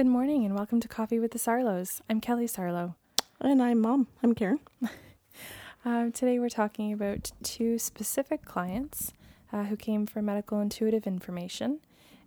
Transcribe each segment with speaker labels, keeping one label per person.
Speaker 1: Good morning and welcome to Coffee with the Sarlos. I'm Kelly Sarlo.
Speaker 2: And I'm mom. I'm Karen.
Speaker 1: Uh, today we're talking about two specific clients uh, who came for medical intuitive information.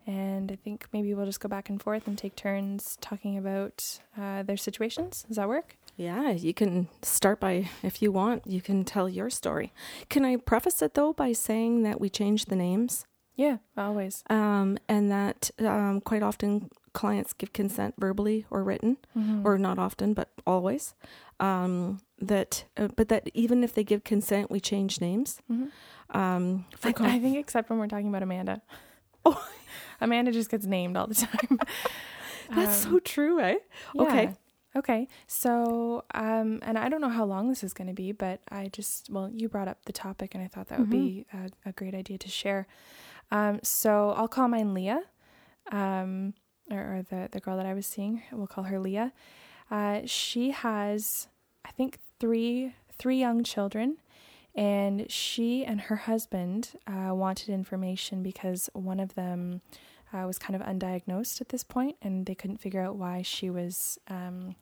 Speaker 1: And I think maybe we'll just go back and forth and take turns talking about uh, their situations. Does that work?
Speaker 2: Yeah, you can start by, if you want, you can tell your story. Can I preface it though by saying that we changed the names?
Speaker 1: Yeah, always.
Speaker 2: Um, and that um, quite often clients give consent verbally or written,
Speaker 1: Mm-hmm.
Speaker 2: or not often, but always. Um, that, uh, but that even if they give consent, we change names.
Speaker 1: Mhm.
Speaker 2: Um,
Speaker 1: I,
Speaker 2: con-
Speaker 1: I think except when we're talking about Amanda.
Speaker 2: Oh.
Speaker 1: Amanda just gets named all the time.
Speaker 2: that's
Speaker 1: Um,
Speaker 2: so true, eh? Okay.
Speaker 1: Yeah. Okay. So, um, and I don't know how long this is going to be, but I just, well, you brought up the topic and I thought that would be a, a great idea to share. Um, so I'll call mine Leah, um, or, or the, the girl that I was seeing, we'll call her Leah. Uh, she has, I think, three, three young children. And she and her husband uh, wanted information because one of them uh, was kind of undiagnosed at this point, and they couldn't figure out why she was, um,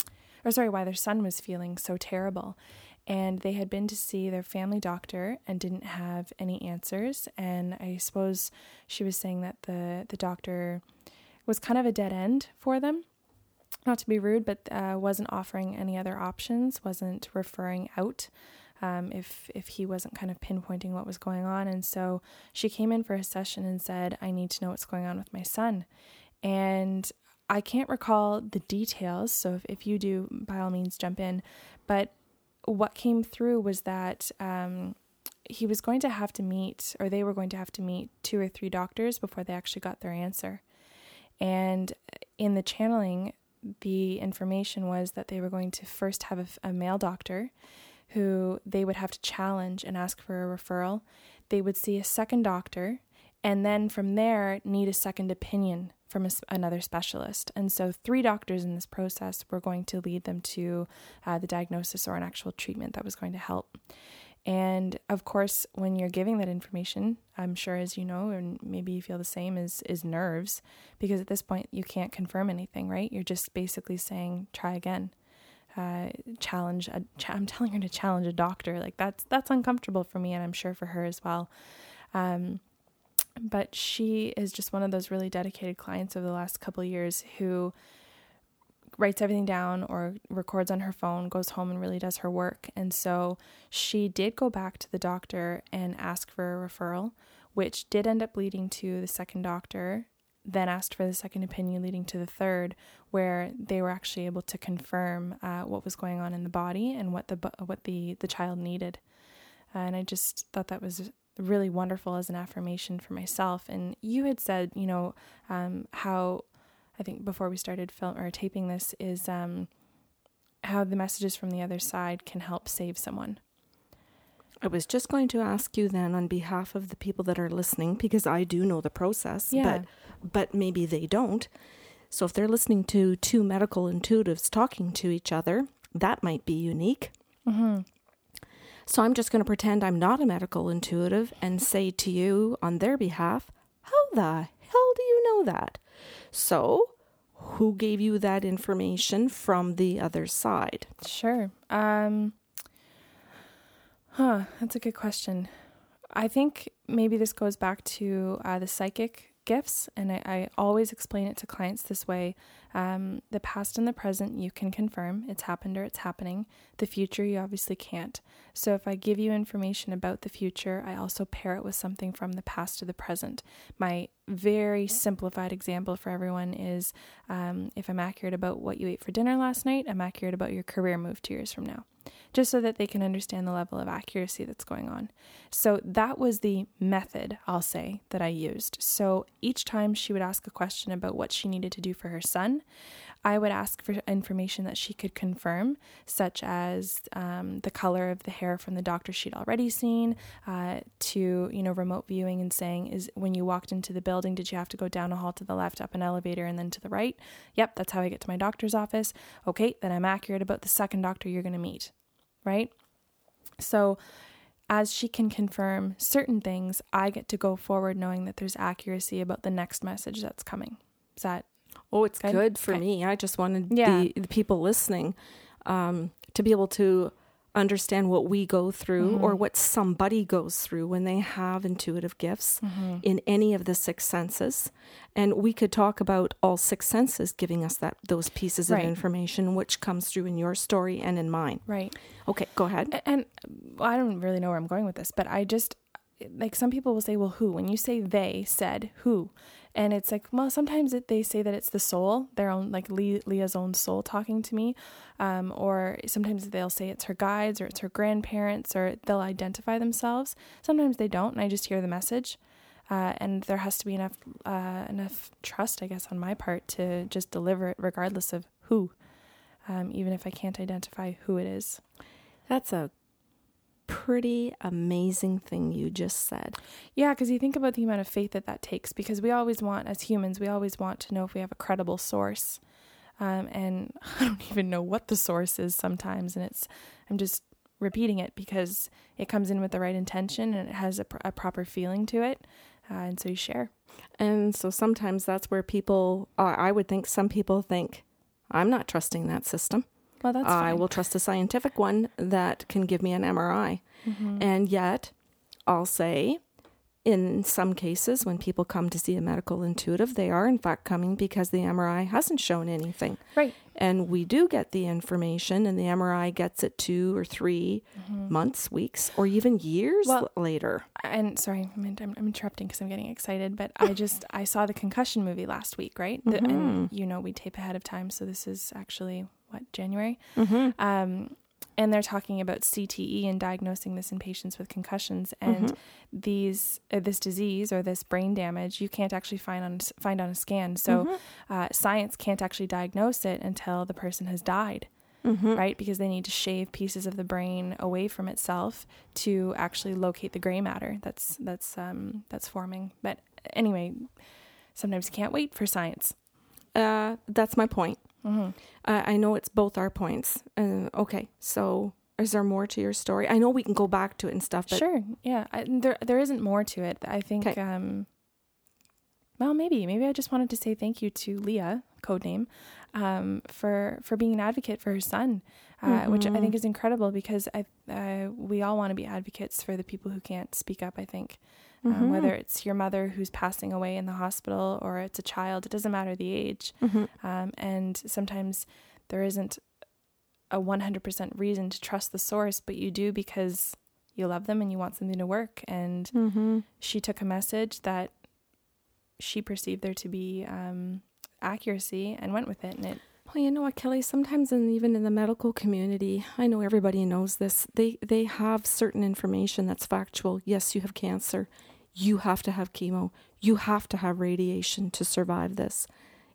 Speaker 1: or sorry, why their son was feeling so terrible. And they had been to see their family doctor and didn't have any answers. And I suppose she was saying that the the doctor was kind of a dead end for them. Not to be rude, but uh, wasn't offering any other options, wasn't referring out um, if if he wasn't kind of pinpointing what was going on. And so she came in for a session and said, "I need to know what's going on with my son." And I can't recall the details, so if, if you do, by all means, jump in. But what came through was that um, he was going to have to meet, or they were going to have to meet two or three doctors before they actually got their answer. And in the channeling, the information was that they were going to first have a, a male doctor who they would have to challenge and ask for a referral. They would see a second doctor, and then from there, need a second opinion from a another specialist. And so, three doctors in this process were going to lead them to uh, the diagnosis or an actual treatment that was going to help. And of course, when you're giving that information, I'm sure as you know, and maybe you feel the same, is is nerves, because at this point you can't confirm anything, right? You're just basically saying, try again. Uh, challenge a ch- I'm telling her to challenge a doctor. Like that's that's uncomfortable for me and I'm sure for her as well. Um, but she is just one of those really dedicated clients over the last couple years who writes everything down or records on her phone goes home and really does her work. And so she did go back to the doctor and ask for a referral which did end up leading to the second doctor then asked for the second opinion leading to the third where they were actually able to confirm uh, what was going on in the body and what the what the the child needed. And i just thought that was really wonderful as an affirmation for myself. And you had said you know um, how i think before we started film or taping this is um, how the messages from the other side can help save someone
Speaker 2: I was just going to ask you then on behalf of the people that are listening, because I do know the process,
Speaker 1: Yeah.
Speaker 2: but but maybe they don't. So if they're listening to two medical intuitives talking to each other, that might be unique.
Speaker 1: mm-hmm.
Speaker 2: So I'm just going to pretend I'm not a medical intuitive and say to you on their behalf, how the hell do you know that? So, who gave you that information from the other side?
Speaker 1: Sure. Um Huh, that's a good question. I think maybe this goes back to uh, the psychic gifts, and I, I always explain it to clients this way. Um, the past and the present you can confirm it's happened or it's happening. The future you obviously can't. So if I give you information about the future, I also pair it with something from the past to the present. My very simplified example for everyone is um, if I'm accurate about what you ate for dinner last night, I'm accurate about your career move two years from now just so that they can understand the level of accuracy that's going on. So that was the method, I'll say, that I used. So each time she would ask a question about what she needed to do for her son, I would ask for information that she could confirm, such as um, the color of the hair from the doctor she'd already seen, uh, to you know remote viewing and saying, is when you walked into the building, did you have to go down a hall to the left, up an elevator, and then to the right? Yep, that's how I get to my doctor's office. Okay, then I'm accurate about the second doctor you're going to meet, right? So as she can confirm certain things, I get to go forward knowing that there's accuracy about the next message that's coming. Is that
Speaker 2: Oh, it's
Speaker 1: Good?
Speaker 2: good, for me. I just wanted
Speaker 1: Yeah.
Speaker 2: the, the people listening um, to be able to understand what we go through
Speaker 1: Mm-hmm.
Speaker 2: or what somebody goes through when they have intuitive gifts
Speaker 1: Mm-hmm.
Speaker 2: in any of the six senses. And we could talk about all six senses giving us that those pieces of information, which comes through in your story and in mine.
Speaker 1: Right.
Speaker 2: Okay, go ahead.
Speaker 1: And well, I don't really know where I'm going with this, but I just like some people will say, "Well, who?" When you say they said who, and it's like, well, sometimes it, they say that it's the soul, their own like Le- Leah's own soul talking to me, um, or sometimes they'll say it's her guides or it's her grandparents, or they'll identify themselves. Sometimes they don't, and I just hear the message. Uh, and there has to be enough uh, enough trust, I guess, on my part to just deliver it, regardless of who, um, even if I can't identify who it is.
Speaker 2: That's a pretty amazing thing you just said.
Speaker 1: Yeah, because you think about the amount of faith that that takes, because we always want, as humans, we always want to know if we have a credible source. Um, and I don't even know what the source is sometimes. And it's, I'm just repeating it because it comes in with the right intention and it has a, pr- a proper feeling to it. Uh, and so you share.
Speaker 2: And so sometimes that's where people, uh, I would think some people think, I'm not trusting that system.
Speaker 1: Well, that's
Speaker 2: I
Speaker 1: fine.
Speaker 2: will trust a scientific one that can give me an MRI.
Speaker 1: Mm-hmm.
Speaker 2: And yet, I'll say, in some cases, when people come to see a medical intuitive, they are in fact coming because the MRI hasn't shown anything.
Speaker 1: Right.
Speaker 2: And we do get the information, and the MRI gets it two or 3 months, weeks, or even years
Speaker 1: Mm-hmm. Well-
Speaker 2: later.
Speaker 1: And sorry, I'm, I'm, I'm interrupting because I'm getting excited, but I just I saw the concussion movie last week, right? The, and you know we tape ahead of time, so this is actually what January. Um, and they're talking about CTE and diagnosing this in patients with concussions, and these uh, this disease or this brain damage you can't actually find on find on a scan. So uh, science can't actually diagnose it until the person has died right? Because they need to shave pieces of the brain away from itself to actually locate the gray matter that's that's um, that's forming. But anyway, sometimes you can't wait for science.
Speaker 2: Uh, that's my point.
Speaker 1: Mm-hmm.
Speaker 2: Uh, I know it's both our points. Uh, okay, so is there more to your story? I know we can go back to it and stuff, but
Speaker 1: Sure, yeah. I, there there isn't more to it. I think.
Speaker 2: 'Kay.
Speaker 1: Um, well, maybe maybe I just wanted to say thank you to Leah, codename, um, for for being an advocate for her son, uh, which I think is incredible because I uh, we all want to be advocates for the people who can't speak up. I think. Um, whether it's your mother who's passing away in the hospital or it's a child, it doesn't matter the age. Um, and sometimes there isn't a 100% reason to trust the source, but you do because you love them and you want something to work. And
Speaker 2: Mm-hmm.
Speaker 1: she took a message that she perceived there to be um, accuracy and went with it. And it,
Speaker 2: Well, you know what, Kelly? Sometimes, and even in the medical community, I know everybody knows this. They they have certain information that's factual. Yes, you have cancer. You have to have chemo. You have to have radiation to survive this.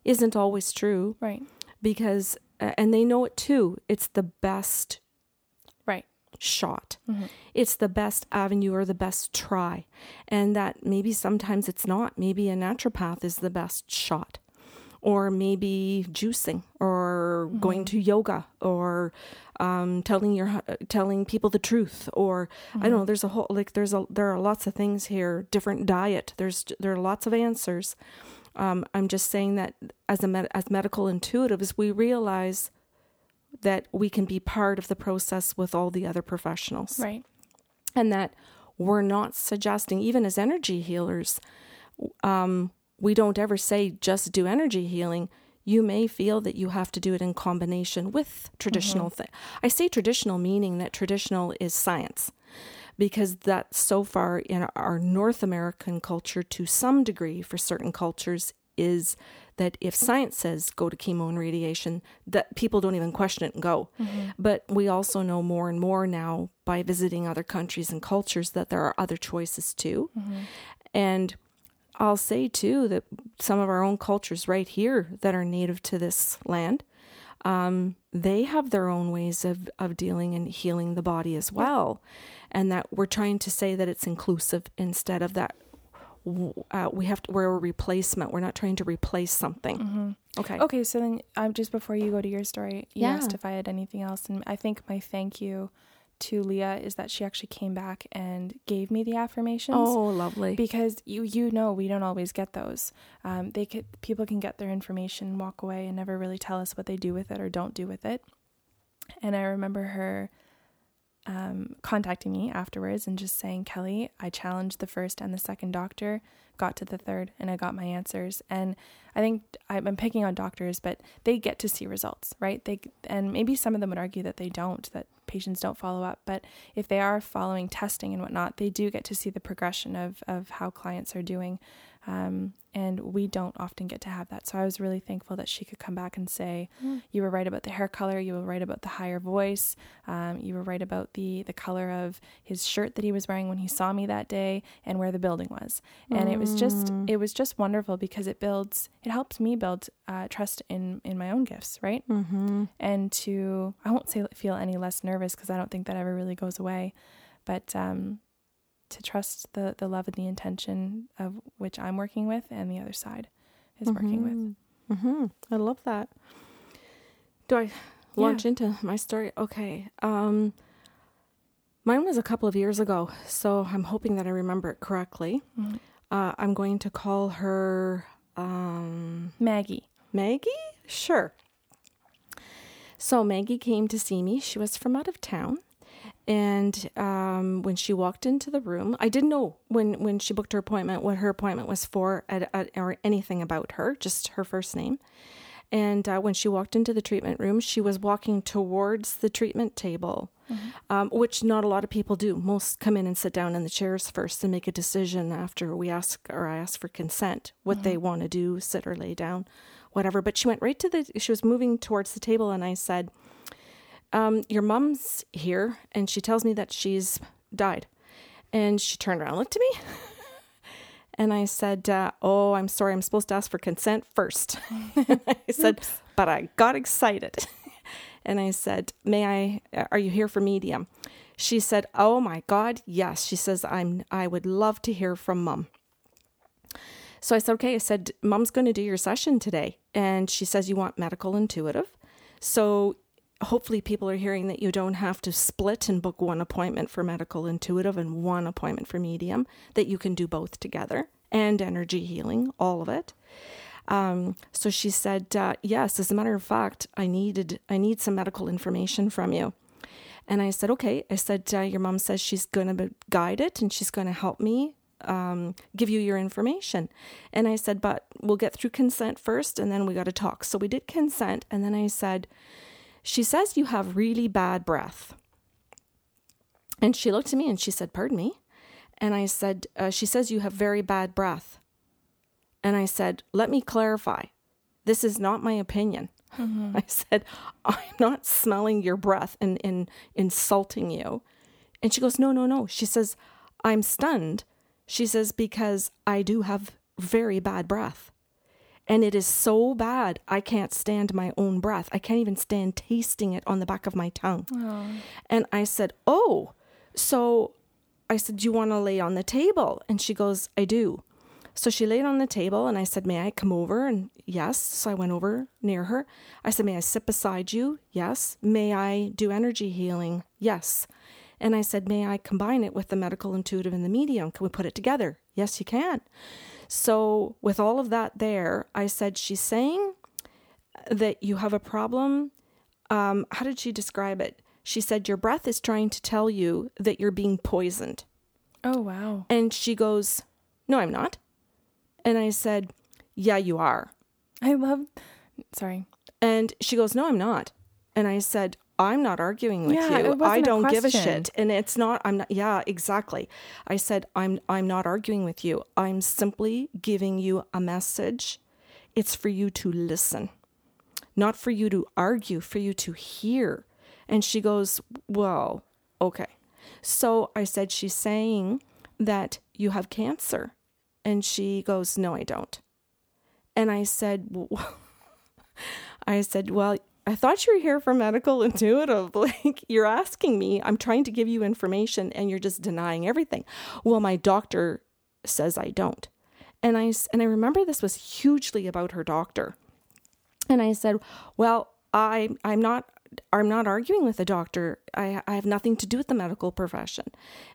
Speaker 2: Isn't always true
Speaker 1: right,
Speaker 2: because, and they know it too. It's the best
Speaker 1: right.
Speaker 2: shot.
Speaker 1: Mm-hmm.
Speaker 2: It's the best avenue or the best try. And that maybe sometimes it's not. Maybe a naturopath is the best shot. Or maybe juicing or going to yoga or um, telling your telling people the truth or I don't know there's a whole like there's a there are lots of things here different diet. There's there are lots of answers. Um, I'm just saying that as a med- as medical intuitives we realize that we can be part of the process with all the other professionals.
Speaker 1: Right.
Speaker 2: and that we're not suggesting even as energy healers um, we don't ever say just do energy healing you may feel that you have to do it in combination with traditional mm-hmm. thi- i say traditional meaning that traditional is science because that so far in our north american culture to some degree for certain cultures is that if science says go to chemo and radiation that people don't even question it and go. Mm-hmm. But we also know more and more now by visiting other countries and cultures that there are other choices too. Mm-hmm. And I'll say too that some of our own cultures right here that are native to this land, um, they have their own ways of, of dealing and healing the body as well. And that we're trying to say that it's inclusive instead of that uh, we have to, we're a replacement. We're not trying to replace something. Okay.
Speaker 1: Okay, so then um, just before you go to your story, you
Speaker 2: Yeah.
Speaker 1: asked if I had anything else, and I think my thank you to Leah is that she actually came back and gave me the affirmations.
Speaker 2: Oh, lovely.
Speaker 1: Because you you know we don't always get those. Um, they could people can get their information, walk away, and never really tell us what they do with it or don't do with it. And I remember her um, contacting me afterwards and just saying, Kelly, I challenged the first and the second doctor, got to the third, and I got my answers. And I think I'm picking on doctors, but they get to see results, right? They and maybe some of them would argue that they don't, that patients don't follow up. But if they are following testing and whatnot, they do get to see the progression of of how clients are doing. Um, and we don't often get to have that. So I was really thankful that she could come back and say, mm. "You were right about the hair color. You were right about the higher voice. Um, you were right about the the color of his shirt that he was wearing when he saw me that day, and where the building was." And mm. it was just mm. it was just wonderful because it builds it helps me build uh, trust in in my own gifts, right?
Speaker 2: Mm-hmm.
Speaker 1: And to I won't say feel any less nervous because I don't think that ever really goes away, but um, to trust the the love and the intention of which I'm working with and the other side is mm-hmm. working with.
Speaker 2: Mm-hmm. mm-hmm. I love that. Do I launch yeah. into my story? Okay. Um, mine was a couple of years ago, so I'm hoping that I remember it correctly. Mm-hmm. Uh, I'm going to call her um,
Speaker 1: Maggie.
Speaker 2: Maggie? Sure. So Maggie came to see me. She was from out of town. And um, when she walked into the room, I didn't know when, when she booked her appointment what her appointment was for at, at, or anything about her, just her first name. And uh, when she walked into the treatment room, she was walking towards the treatment table, mm-hmm. um, which not a lot of people do. Most come in and sit down in the chairs first and make a decision after we ask or I ask for consent what mm-hmm. they want to do, sit or lay down, whatever. But she went right to the, she was moving towards the table, and I said, um, Your mom's here, and she tells me that she's died. And she turned around, looked at me, and I said, uh, Oh, I'm sorry, I'm supposed to ask for consent first. I said, Oops. But I got excited. and I said, May I, are you here for medium? She said, Oh my God, yes. She says, I'm, I would love to hear from mom. So I said, okay. I said, mom's going to do your session today. And she says, you want medical intuitive. So hopefully people are hearing that you don't have to split and book one appointment for medical intuitive and one appointment for medium that you can do both together and energy healing all of it. Um, so she said uh, yes as a matter of fact i needed i need some medical information from you. And i said okay. I said uh, your mom says she's going to guide it and she's going to help me um, give you your information. And i said but we'll get through consent first and then we got to talk. So we did consent and then i said she says you have really bad breath. And she looked at me and she said, Pardon me. And I said, uh, She says you have very bad breath. And I said, Let me clarify. This is not my opinion. Mm-hmm. I said, I'm not smelling your breath and, and insulting you. And she goes, No, no, no. She says, I'm stunned. She says, Because I do have very bad breath. And it is so bad, I can't stand my own breath. I can't even stand tasting it on the back of my tongue. Oh. And I said, Oh, so I said, Do you want to lay on the table? And she goes, I do. So she laid on the table and I said, May I come over? And yes. So I went over near her. I said, May I sit beside you? Yes. May I do energy healing? Yes. And I said, May I combine it with the medical intuitive and the medium? Can we put it together? Yes, you can. So, with all of that there, I said, She's saying that you have a problem. Um, how did she describe it? She said, Your breath is trying to tell you that you're being poisoned.
Speaker 1: Oh, wow.
Speaker 2: And she goes, No, I'm not. And I said, Yeah, you are.
Speaker 1: I love, sorry.
Speaker 2: And she goes, No, I'm not. And I said, I'm not arguing with yeah, you. I don't give a shit. And it's not I'm not yeah, exactly. I said I'm I'm not arguing with you. I'm simply giving you a message. It's for you to listen. Not for you to argue, for you to hear. And she goes, "Well, okay." So I said she's saying that you have cancer. And she goes, "No, I don't." And I said, well, I said, "Well, I thought you were here for medical intuitive. Like, you're asking me, I'm trying to give you information and you're just denying everything. Well, my doctor says I don't. And I, and I remember this was hugely about her doctor. And I said, Well, I, I'm not I'm not arguing with the doctor. I, I have nothing to do with the medical profession.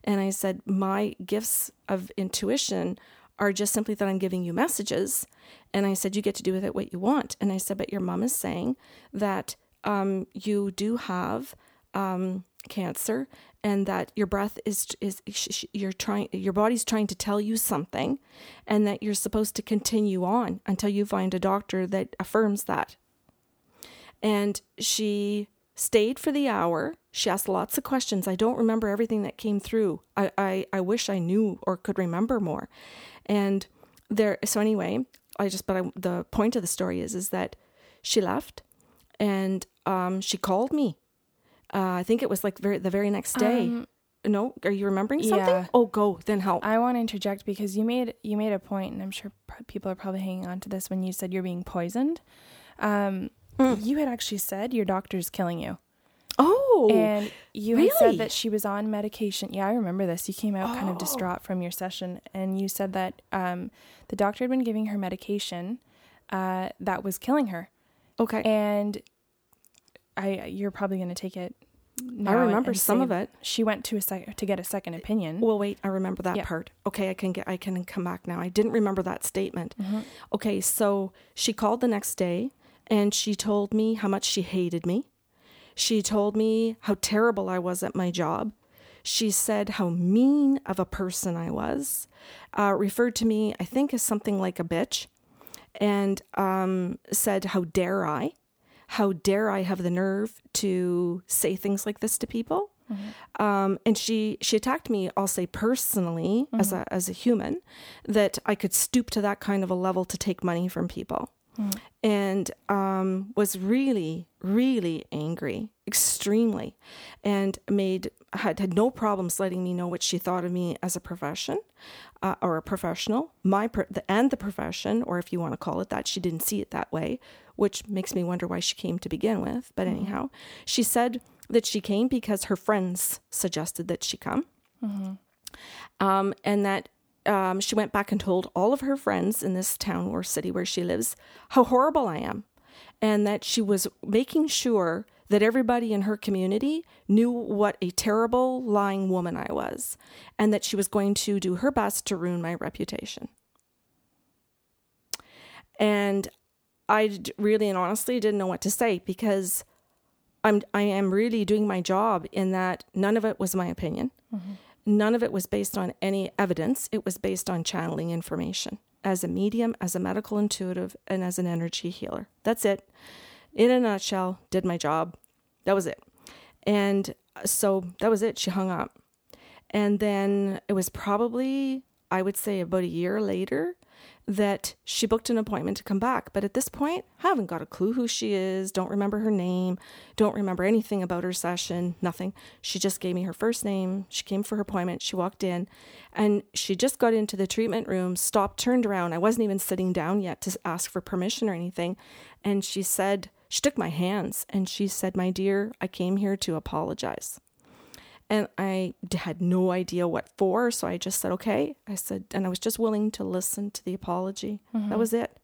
Speaker 2: And I said, my gifts of intuition are just simply that I'm giving you messages. And I said, you get to do with it what you want. And I said, but your mom is saying that um, you do have um, cancer and that your breath is is you're trying your body's trying to tell you something and that you're supposed to continue on until you find a doctor that affirms that and she stayed for the hour she asked lots of questions i don't remember everything that came through i i, I wish i knew or could remember more and there so anyway i just but I, the point of the story is is that she left and um, she called me uh, I think it was like very, the very next day. Um, no, are you remembering something? Yeah. Oh, go then help.
Speaker 1: I want to interject because you made you made a point, and I'm sure people are probably hanging on to this when you said you're being poisoned. Um, mm. You had actually said your doctor's killing you.
Speaker 2: Oh,
Speaker 1: and you really? said that she was on medication. Yeah, I remember this. You came out oh. kind of oh. distraught from your session, and you said that um, the doctor had been giving her medication uh, that was killing her.
Speaker 2: Okay,
Speaker 1: and I you're probably going to take it.
Speaker 2: I remember some of it.
Speaker 1: She went to a sec- to get a second opinion.
Speaker 2: Well, wait, I remember that part. Okay, I can get I can come back now. I didn't remember that statement. Mm-hmm. Okay, so she called the next day and she told me how much she hated me. She told me how terrible I was at my job. She said how mean of a person I was. Uh, referred to me, I think, as something like a bitch, and um, said, "How dare I?" how dare I have the nerve to say things like this to people? Mm-hmm. Um, and she she attacked me. I'll say personally, mm-hmm. as a as a human, that I could stoop to that kind of a level to take money from people, mm-hmm. and um, was really really angry, extremely, and made had had no problems letting me know what she thought of me as a profession, uh, or a professional, my pro- the, and the profession, or if you want to call it that. She didn't see it that way, which makes me wonder why she came to begin with. But mm-hmm. anyhow, she said that she came because her friends suggested that she come. Mm-hmm. Um, and that um, she went back and told all of her friends in this town or city where she lives how horrible I am. And that she was making sure that everybody in her community knew what a terrible, lying woman I was, and that she was going to do her best to ruin my reputation. And I really and honestly didn't know what to say because I'm I am really doing my job in that none of it was my opinion. Mm-hmm. None of it was based on any evidence. It was based on channeling information as a medium, as a medical intuitive, and as an energy healer. That's it. In a nutshell, did my job. That was it. And uh, so that was it. She hung up. And then it was probably, I would say, about a year later that she booked an appointment to come back. But at this point, I haven't got a clue who she is, don't remember her name, don't remember anything about her session, nothing. She just gave me her first name. She came for her appointment. She walked in and she just got into the treatment room, stopped, turned around. I wasn't even sitting down yet to ask for permission or anything. And she said, she took my hands and she said, My dear, I came here to apologize. And I had no idea what for. So I just said, okay. I said, and I was just willing to listen to the apology. Mm-hmm. That was it.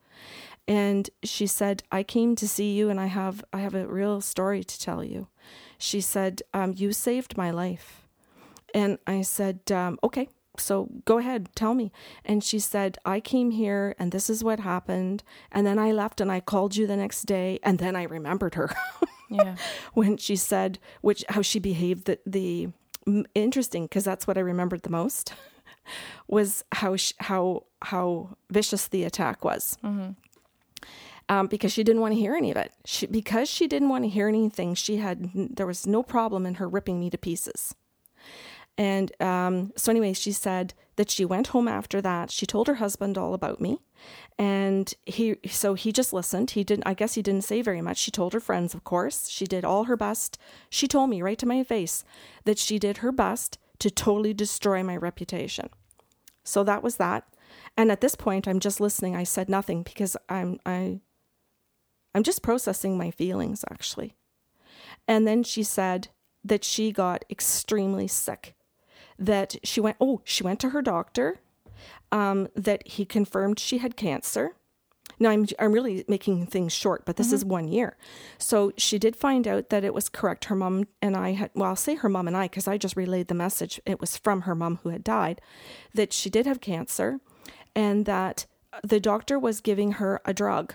Speaker 2: And she said, I came to see you and I have, I have a real story to tell you. She said, um, you saved my life. And I said, um, okay, so go ahead, tell me. And she said, I came here and this is what happened. And then I left and I called you the next day. And then I remembered her. yeah. when she said which how she behaved the the interesting because that's what I remembered the most was how she, how how vicious the attack was. Mm-hmm. Um, because she didn't want to hear any of it. She, because she didn't want to hear anything, she had there was no problem in her ripping me to pieces. And um, so, anyway, she said that she went home after that. She told her husband all about me, and he so he just listened. He didn't. I guess he didn't say very much. She told her friends, of course. She did all her best. She told me right to my face that she did her best to totally destroy my reputation. So that was that. And at this point, I'm just listening. I said nothing because I'm I. I'm just processing my feelings actually. And then she said that she got extremely sick that she went, oh, she went to her doctor, um, that he confirmed she had cancer, Now I'm I'm really making things short, but this is one year. So she did find out that it was correct. Her mom and I had well, I'll say her mom and I because I just relayed the message. It was from her mom who had died that she did have cancer, and that the doctor was giving her a drug,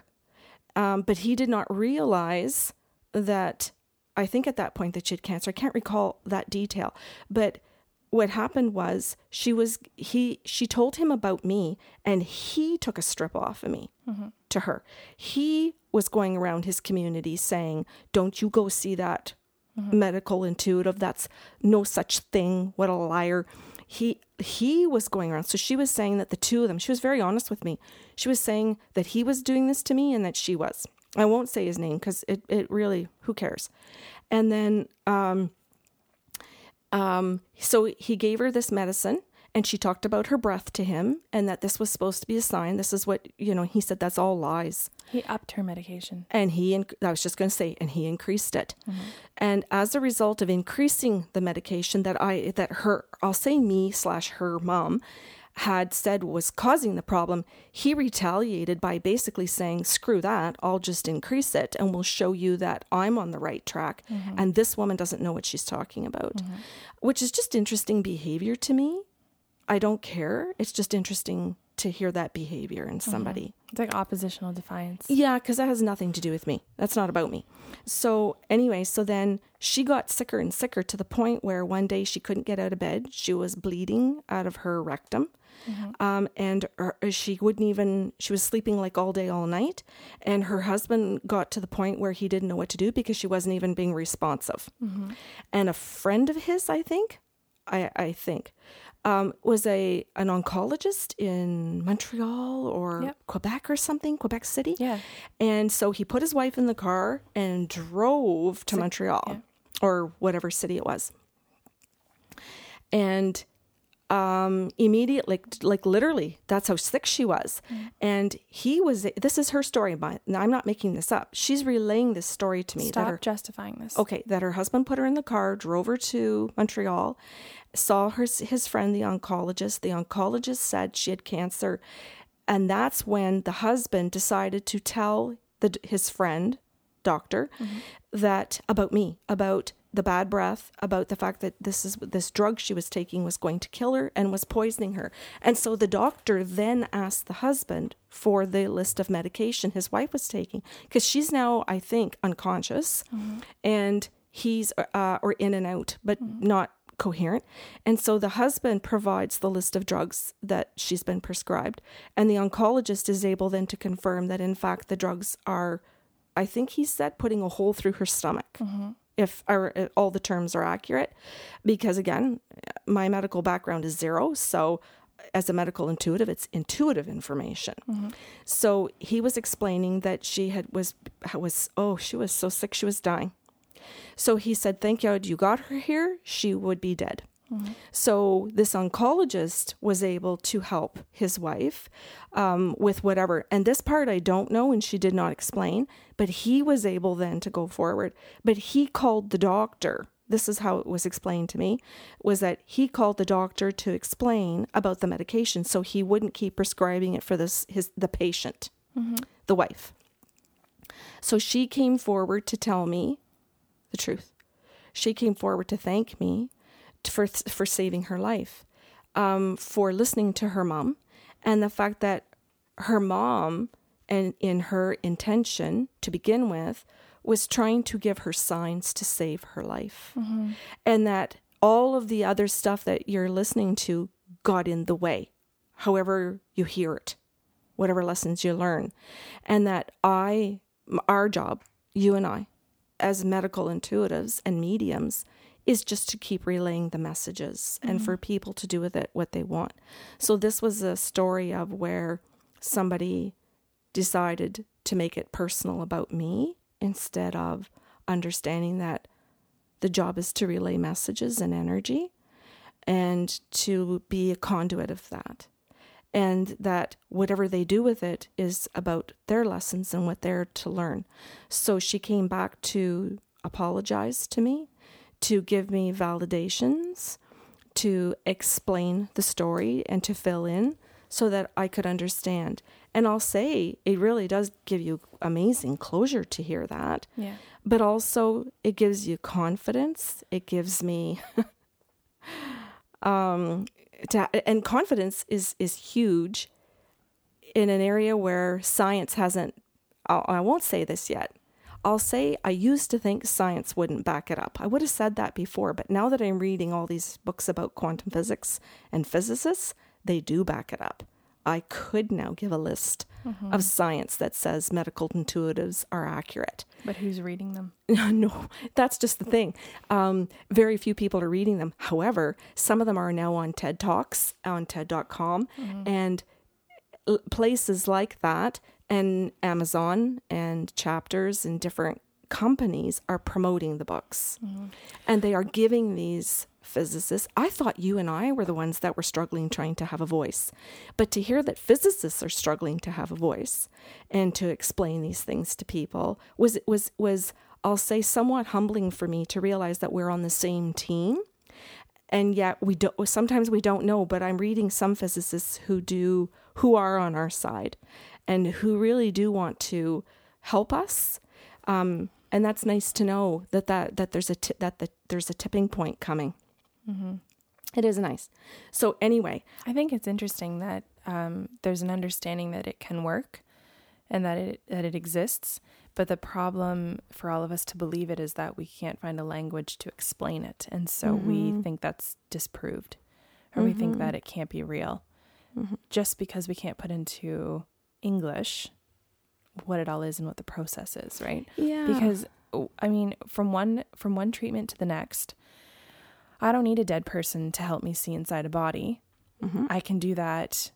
Speaker 2: um, but he did not realize that. I think at that point that she had cancer. I can't recall that detail, but what happened was she was he she told him about me and he took a strip off of me to her. He was going around his community saying don't you go see that medical intuitive. That's no such thing. What a liar. He he was going around. So she was saying that the two of them she was very honest with me. She was saying that he was doing this to me and that she was. I won't say his name because it, it really who cares? And then um um, so he gave her this medicine and she talked about her breath to him and that this was supposed to be a sign. This is what, you know, he said that's all lies.
Speaker 1: He upped her medication.
Speaker 2: And he, inc- I was just going to say, and he increased it. And as a result of increasing the medication that I, that her, I'll say me slash her mom had said was causing the problem, he retaliated by basically saying, screw that, I'll just increase it and we'll show you that I'm on the right track. Mm-hmm. And this woman doesn't know what she's talking about, mm-hmm. which is just interesting behavior to me. I don't care. It's just interesting to hear that behavior in mm-hmm. somebody.
Speaker 1: It's like oppositional defiance.
Speaker 2: Yeah, because that has nothing to do with me. That's not about me. So, anyway, so then she got sicker and sicker to the point where one day she couldn't get out of bed. She was bleeding out of her rectum. Um, and her, she wouldn't even, she was sleeping like all day, all night. And her husband got to the point where he didn't know what to do because she wasn't even being responsive. And a friend of his, I think, I, I think, um, was a an oncologist in Montreal or
Speaker 1: Yep.
Speaker 2: Quebec or something, Quebec City.
Speaker 1: Yeah.
Speaker 2: And so he put his wife in the car and drove to Montreal
Speaker 1: yeah.
Speaker 2: or whatever city it was. And um immediately like, like literally that's how sick she was. And he was this is her story but i'm not making this up. She's relaying this story to me
Speaker 1: Stop
Speaker 2: her,
Speaker 1: justifying this.
Speaker 2: Okay, that her husband put her in the car, drove her to Montreal, saw her his friend the oncologist. The oncologist said she had cancer, and that's when the husband decided to tell the his friend doctor that about me, about the bad breath, about the fact that this is this drug she was taking was going to kill her and was poisoning her. And so the doctor then asked the husband for the list of medication his wife was taking because she's now I think unconscious mm-hmm. and he's uh, or in and out but mm-hmm. not coherent. And so the husband provides the list of drugs that she's been prescribed and the oncologist is able then to confirm that in fact the drugs are I think he said putting a hole through her stomach. Mm-hmm. If or, uh, all the terms are accurate, because again, my medical background is zero. So, as a medical intuitive, it's intuitive information. So he was explaining that she had was was oh she was so sick she was dying. So he said, "Thank God you got her here. She would be dead." So this oncologist was able to help his wife um, with whatever. And this part I don't know, and she did not explain. But he was able then to go forward. But he called the doctor. This is how it was explained to me: was that he called the doctor to explain about the medication, so he wouldn't keep prescribing it for this his the patient, the wife. So she came forward to tell me the truth. She came forward to thank me for for saving her life, um, for listening to her mom, and the fact that her mom, and in her intention to begin with, was trying to give her signs to save her life, and that all of the other stuff that you're listening to got in the way, however you hear it, whatever lessons you learn, and that I, our job, you and I, as medical intuitives and mediums is just to keep relaying the messages and for mm-hmm. people to do with it what they want. So this was a story of where somebody decided to make it personal about me instead of understanding that the job is to relay messages and energy and to be a conduit of that. And that whatever they do with it is about their lessons and what they're to learn. So she came back to apologize to me, to give me validations, to explain the story and to fill in so that I could understand. And I'll say it really does give you amazing closure to hear that.
Speaker 1: Yeah.
Speaker 2: But also it gives you confidence. It gives me um to, and confidence is is huge in an area where science hasn't I won't say this yet. I'll say I used to think science wouldn't back it up. I would have said that before, but now that I'm reading all these books about quantum physics and physicists, they do back it up. I could now give a list
Speaker 1: Mm-hmm.
Speaker 2: of science that says medical intuitives are accurate.
Speaker 1: But who's reading them?
Speaker 2: no, that's just the thing. Um, very few people are reading them. However, some of them are now on TED Talks, on TED.com, and l- places like that, and Amazon and chapters and different companies are promoting the books. Mm-hmm. And they are giving these physicists. I thought you and I were the ones that were struggling trying to have a voice. But to hear that physicists are struggling to have a voice and to explain these things to people was was was I'll say somewhat humbling for me to realize that we're on the same team. And yet we don't sometimes we don't know, but I'm reading some physicists who do who are on our side and who really do want to help us. Um, and that's nice to know that that, that there's a t- that the, there's a tipping point coming. It is nice. So anyway,
Speaker 1: I think it's interesting that um, there's an understanding that it can work and that it that it exists. But the problem for all of us to believe it is that we can't find a language to explain it, and so we think that's disproved, or we think that it can't be real, just because we can't put into English what it all is and what the process is, right?
Speaker 2: yeah,
Speaker 1: because I mean, from one from one treatment to the next, I don't need a dead person to help me see inside a body. Mm-hmm. I can do that.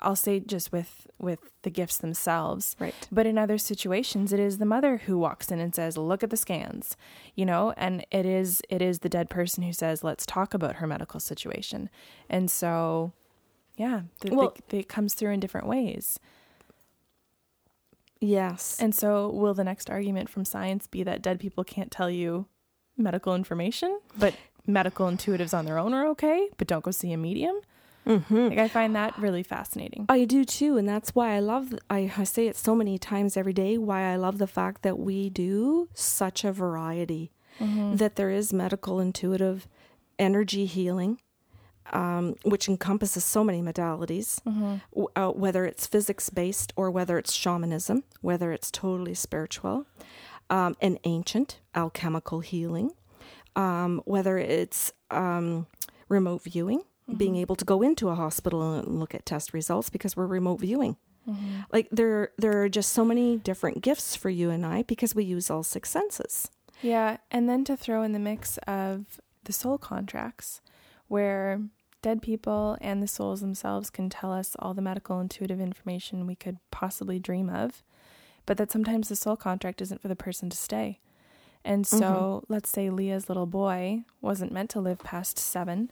Speaker 1: I'll say just with with the gifts themselves.
Speaker 2: Right.
Speaker 1: But in other situations, it is the mother who walks in and says, "Look at the scans," you know, and it is it is the dead person who says, "Let's talk about her medical situation." And so, yeah, the,
Speaker 2: Well-
Speaker 1: the, it comes through in different ways.
Speaker 2: Yes,
Speaker 1: And so, will the next argument from science be that dead people can't tell you medical information, but medical intuitives on their own are okay, but don't go see a medium?
Speaker 2: mm-hmm.
Speaker 1: Like, I find that really fascinating.
Speaker 2: I do too, and that's why I love. I, I say it so many times every day. Why I love the fact that we do such a variety. That there is medical intuitive energy healing, um, which encompasses so many modalities. w- Uh, whether it's physics based or whether it's shamanism, whether it's totally spiritual, um, and ancient alchemical healing, um, whether it's um, remote viewing, being able to go into a hospital and look at test results because we're remote viewing. Like there, there are just so many different gifts for you and I because we use all six senses.
Speaker 1: Yeah. And then to throw in the mix of the soul contracts, where dead people and the souls themselves can tell us all the medical intuitive information we could possibly dream of, but that sometimes the soul contract isn't for the person to stay. And so, mm-hmm. let's say Leah's little boy wasn't meant to live past seven.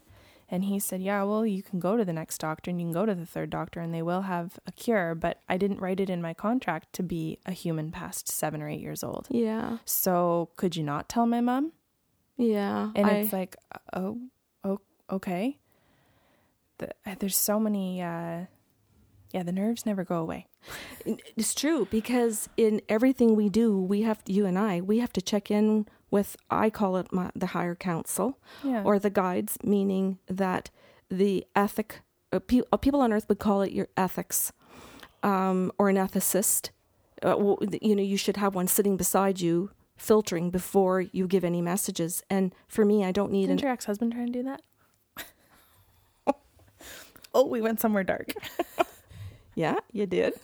Speaker 1: And he said, Yeah, well, you can go to the next doctor and you can go to the third doctor and they will have a cure. But I didn't write it in my contract to be a human past seven or eight years old.
Speaker 2: Yeah,
Speaker 1: So could you not tell my mom?
Speaker 2: yeah.
Speaker 1: And
Speaker 2: I-
Speaker 1: it's like, uh, oh, oh, okay. The, there's so many. Uh, yeah, the nerves never go away.
Speaker 2: It's true because in everything we do, we have you and I, we have to check in with I call it my, the higher council
Speaker 1: Yeah.
Speaker 2: or the guides, meaning that the ethic uh, pe- uh, people on earth would call it your ethics um, or an ethicist. Uh, you know, you should have one sitting beside you, filtering before you give any messages. And for me, I don't need
Speaker 1: Didn't
Speaker 2: an
Speaker 1: your ex-husband trying to do that? Oh, we went somewhere dark.
Speaker 2: Yeah, you did.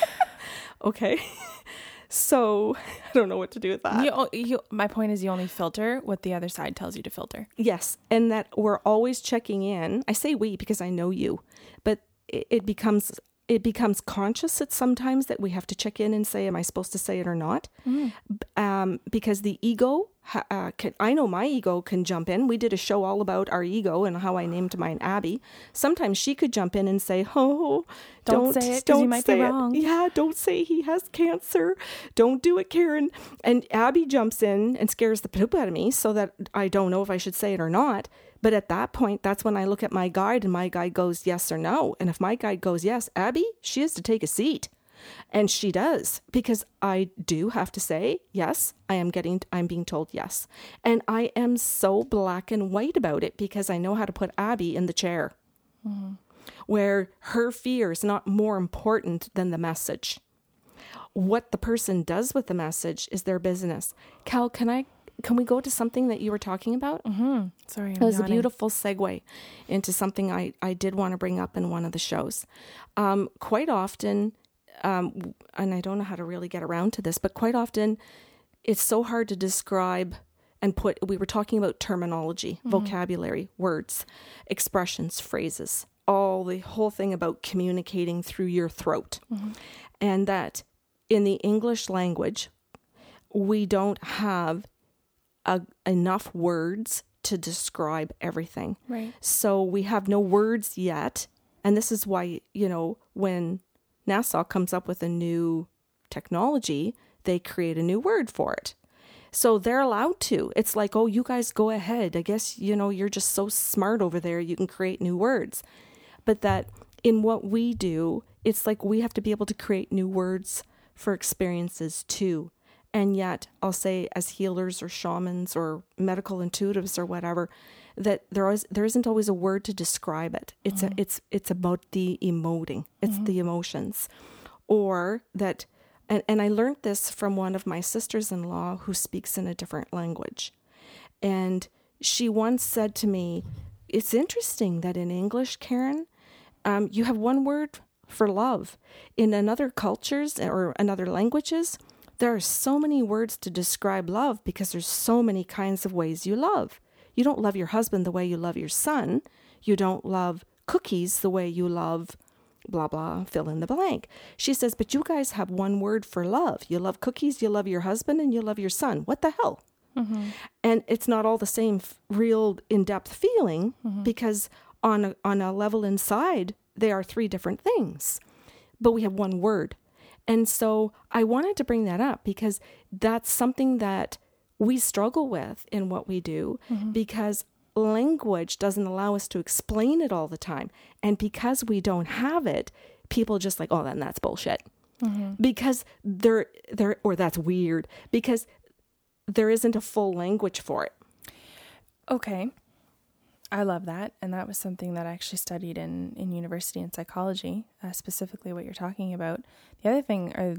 Speaker 2: okay. So I don't know what to do with that.
Speaker 1: you, you, my point is, you only filter what the other side tells you to filter.
Speaker 2: Yes, and that we're always checking in. I say we because I know you, but it, it becomes it becomes conscious at sometimes that we have to check in and say, "Am I supposed to say it or not?" B- Um, because the ego, uh, can, I know my ego can jump in. We did a show all about our ego and how I named mine Abby. Sometimes she could jump in and say, "Oh,
Speaker 1: Don't
Speaker 2: don't,
Speaker 1: say it
Speaker 2: don't
Speaker 1: might be
Speaker 2: say it. Yeah, don't say he has cancer. Don't do it, Karen." And Abby jumps in and scares the poop out of me, so that I don't know if I should say it or not. But at that point, that's when I look at my guide and my guide goes yes or no. And if my guide goes yes, Abby, she has to take a seat. And she does because I do have to say, yes, I am getting, I'm being told yes. And I am so black and white about it because I know how to put Abby in the chair mm-hmm. where her fear is not more important than the message. What the person does with the message is their business. Cal, can I can we go to something that you were talking about?
Speaker 1: Mm-hmm. Sorry, I'm
Speaker 2: it was
Speaker 1: yawning.
Speaker 2: a beautiful segue into something I, I did want to bring up in one of the shows. Um, quite often, um, and I don't know how to really get around to this, but quite often it's so hard to describe and put. We were talking about terminology, mm-hmm. vocabulary, words, expressions, phrases, all the whole thing about communicating through your throat. Mm-hmm. And that in the English language, we don't have a, enough words to describe everything.
Speaker 1: Right.
Speaker 2: So we have no words yet. And this is why, you know, when NASA comes up with a new technology, they create a new word for it. So they're allowed to. It's like, oh, you guys go ahead. I guess, you know, you're just so smart over there. You can create new words. But that in what we do, it's like we have to be able to create new words for experiences too. And yet, I'll say, as healers or shamans or medical intuitives or whatever, that there is there isn't always a word to describe it. It's mm-hmm. a, it's it's about the emoting. It's mm-hmm. the emotions, or that. And, and I learned this from one of my sisters in law who speaks in a different language. And she once said to me, It's interesting that in English, Karen, um, you have one word for love. In another cultures or another languages, there are so many words to describe love because there's so many kinds of ways you love. You don't love your husband the way you love your son. You don't love cookies the way you love blah blah fill in the blank. She says, "But you guys have one word for love. You love cookies, you love your husband and you love your son. What the hell?" Mm-hmm. And it's not all the same f- real in-depth feeling mm-hmm. because on a, on a level inside they are three different things. But we have one word and so I wanted to bring that up because that's something that we struggle with in what we do mm-hmm. because language doesn't allow us to explain it all the time. And because we don't have it, people just like, oh, then that's bullshit. Mm-hmm. Because there, there, or that's weird because there isn't a full language for it.
Speaker 1: Okay. I love that. And that was something that I actually studied in, in university in psychology, uh, specifically what you're talking about. The other thing, or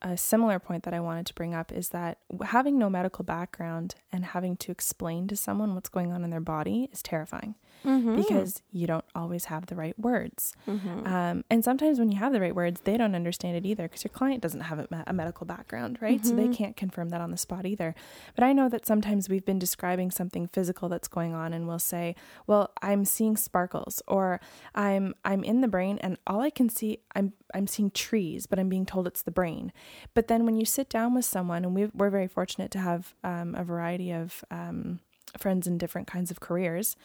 Speaker 1: a similar point that I wanted to bring up, is that having no medical background and having to explain to someone what's going on in their body is terrifying mm-hmm. because you don't always have the right words. Mm-hmm. Um, and sometimes when you have the right words, they don't understand it either because your client doesn't have a, a medical background, right? Mm-hmm. So they mm-hmm. can't confirm that on the spot either. But I know that sometimes we've been describing something physical that's going on and we'll say, well, I'm seeing sparkles or I'm I'm in the brain and all I can see I'm I'm seeing trees, but I'm being told it's the brain. But then when you sit down with someone, and we are very fortunate to have um, a variety of um, friends in different kinds of careers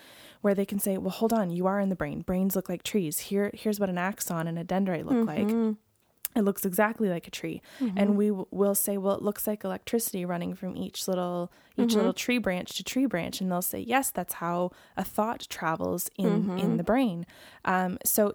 Speaker 1: where they can say well hold on you are in the brain brains look like trees here here's what an axon and a dendrite look mm-hmm. like it looks exactly like a tree mm-hmm. and we w- will say well it looks like electricity running from each little each mm-hmm. little tree branch to tree branch and they'll say yes that's how a thought travels in in mm-hmm. the brain um, so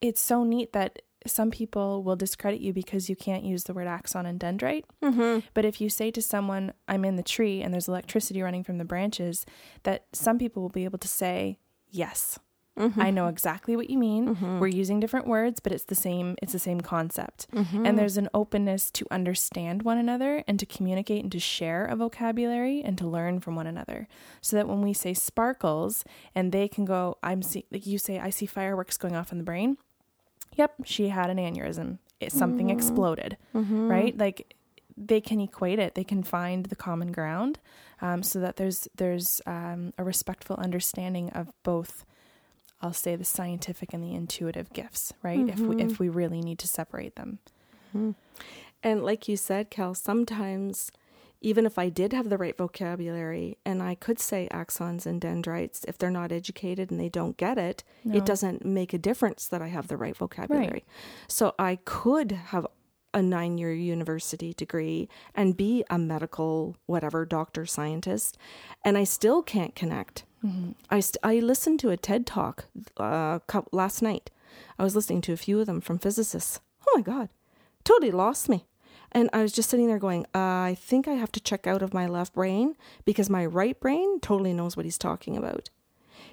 Speaker 1: it's so neat that some people will discredit you because you can't use the word axon and dendrite. Mm-hmm. But if you say to someone, I'm in the tree and there's electricity running from the branches, that some people will be able to say, Yes. Mm-hmm. I know exactly what you mean. Mm-hmm. We're using different words, but it's the same it's the same concept. Mm-hmm. And there's an openness to understand one another and to communicate and to share a vocabulary and to learn from one another. So that when we say sparkles and they can go I'm see like you say I see fireworks going off in the brain, yep, she had an aneurysm. It, something mm-hmm. exploded, mm-hmm. right? Like they can equate it. They can find the common ground, um, so that there's there's um, a respectful understanding of both. I'll say the scientific and the intuitive gifts, right? Mm-hmm. If we if mm-hmm. we really need to separate them.
Speaker 2: Mm-hmm. And like you said, Cal, sometimes even if I did have the right vocabulary and I could say axons and dendrites, if they're not educated and they don't get it, no. it doesn't make a difference that I have the right vocabulary. Right. So I could have a nine year university degree and be a medical, whatever, doctor, scientist, and I still can't connect I st- I listened to a TED talk uh, last night. I was listening to a few of them from physicists. Oh my god, totally lost me. And I was just sitting there going, uh, I think I have to check out of my left brain because my right brain totally knows what he's talking about.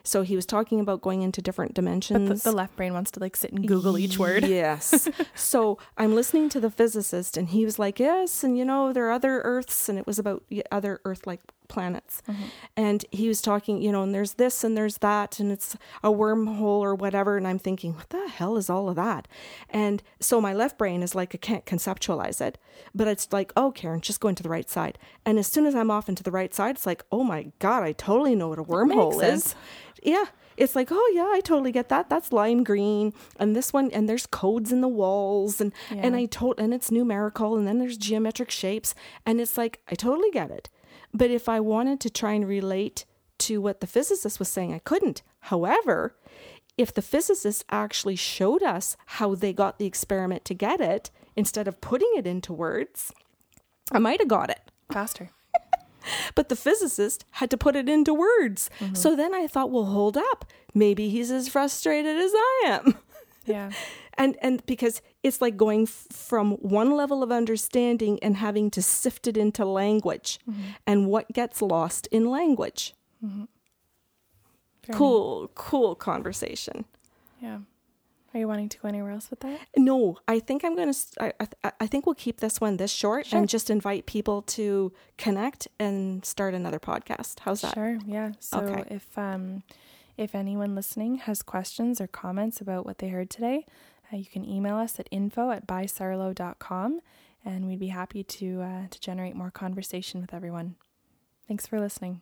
Speaker 2: So he was talking about going into different dimensions.
Speaker 1: But the, the left brain wants to like sit and Google each word.
Speaker 2: Yes. so I'm listening to the physicist, and he was like, Yes, and you know, there are other Earths, and it was about other Earth like planets. And he was talking, you know, and there's this and there's that, and it's a wormhole or whatever. And I'm thinking, What the hell is all of that? And so my left brain is like, I can't conceptualize it, but it's like, Oh, Karen, just go into the right side. And as soon as I'm off into the right side, it's like, Oh my God, I totally know what a wormhole is. Yeah. It's like, oh yeah, I totally get that. That's lime green, and this one, and there's codes in the walls, and and I told, and it's numerical, and then there's geometric shapes, and it's like I totally get it. But if I wanted to try and relate to what the physicist was saying, I couldn't. However, if the physicist actually showed us how they got the experiment to get it instead of putting it into words, I might have got it.
Speaker 1: Faster.
Speaker 2: But the physicist had to put it into words. Mm-hmm. So then I thought, well, hold up. Maybe he's as frustrated as I am.
Speaker 1: Yeah.
Speaker 2: And and because it's like going f- from one level of understanding and having to sift it into language. And what gets lost in language.
Speaker 1: Very
Speaker 2: Cool, cool conversation.
Speaker 1: Yeah. Are you wanting to go anywhere else with that?
Speaker 2: No, I think I'm gonna. I think we'll keep this one this short
Speaker 1: Sure.
Speaker 2: and just invite people to connect and start another podcast. How's that?
Speaker 1: Sure. Yeah. So
Speaker 2: Okay.
Speaker 1: if um if anyone listening has questions or comments about what they heard today, uh, you can email us at info at bysarlo.com and we'd be happy to uh, to generate more conversation with everyone. Thanks for listening.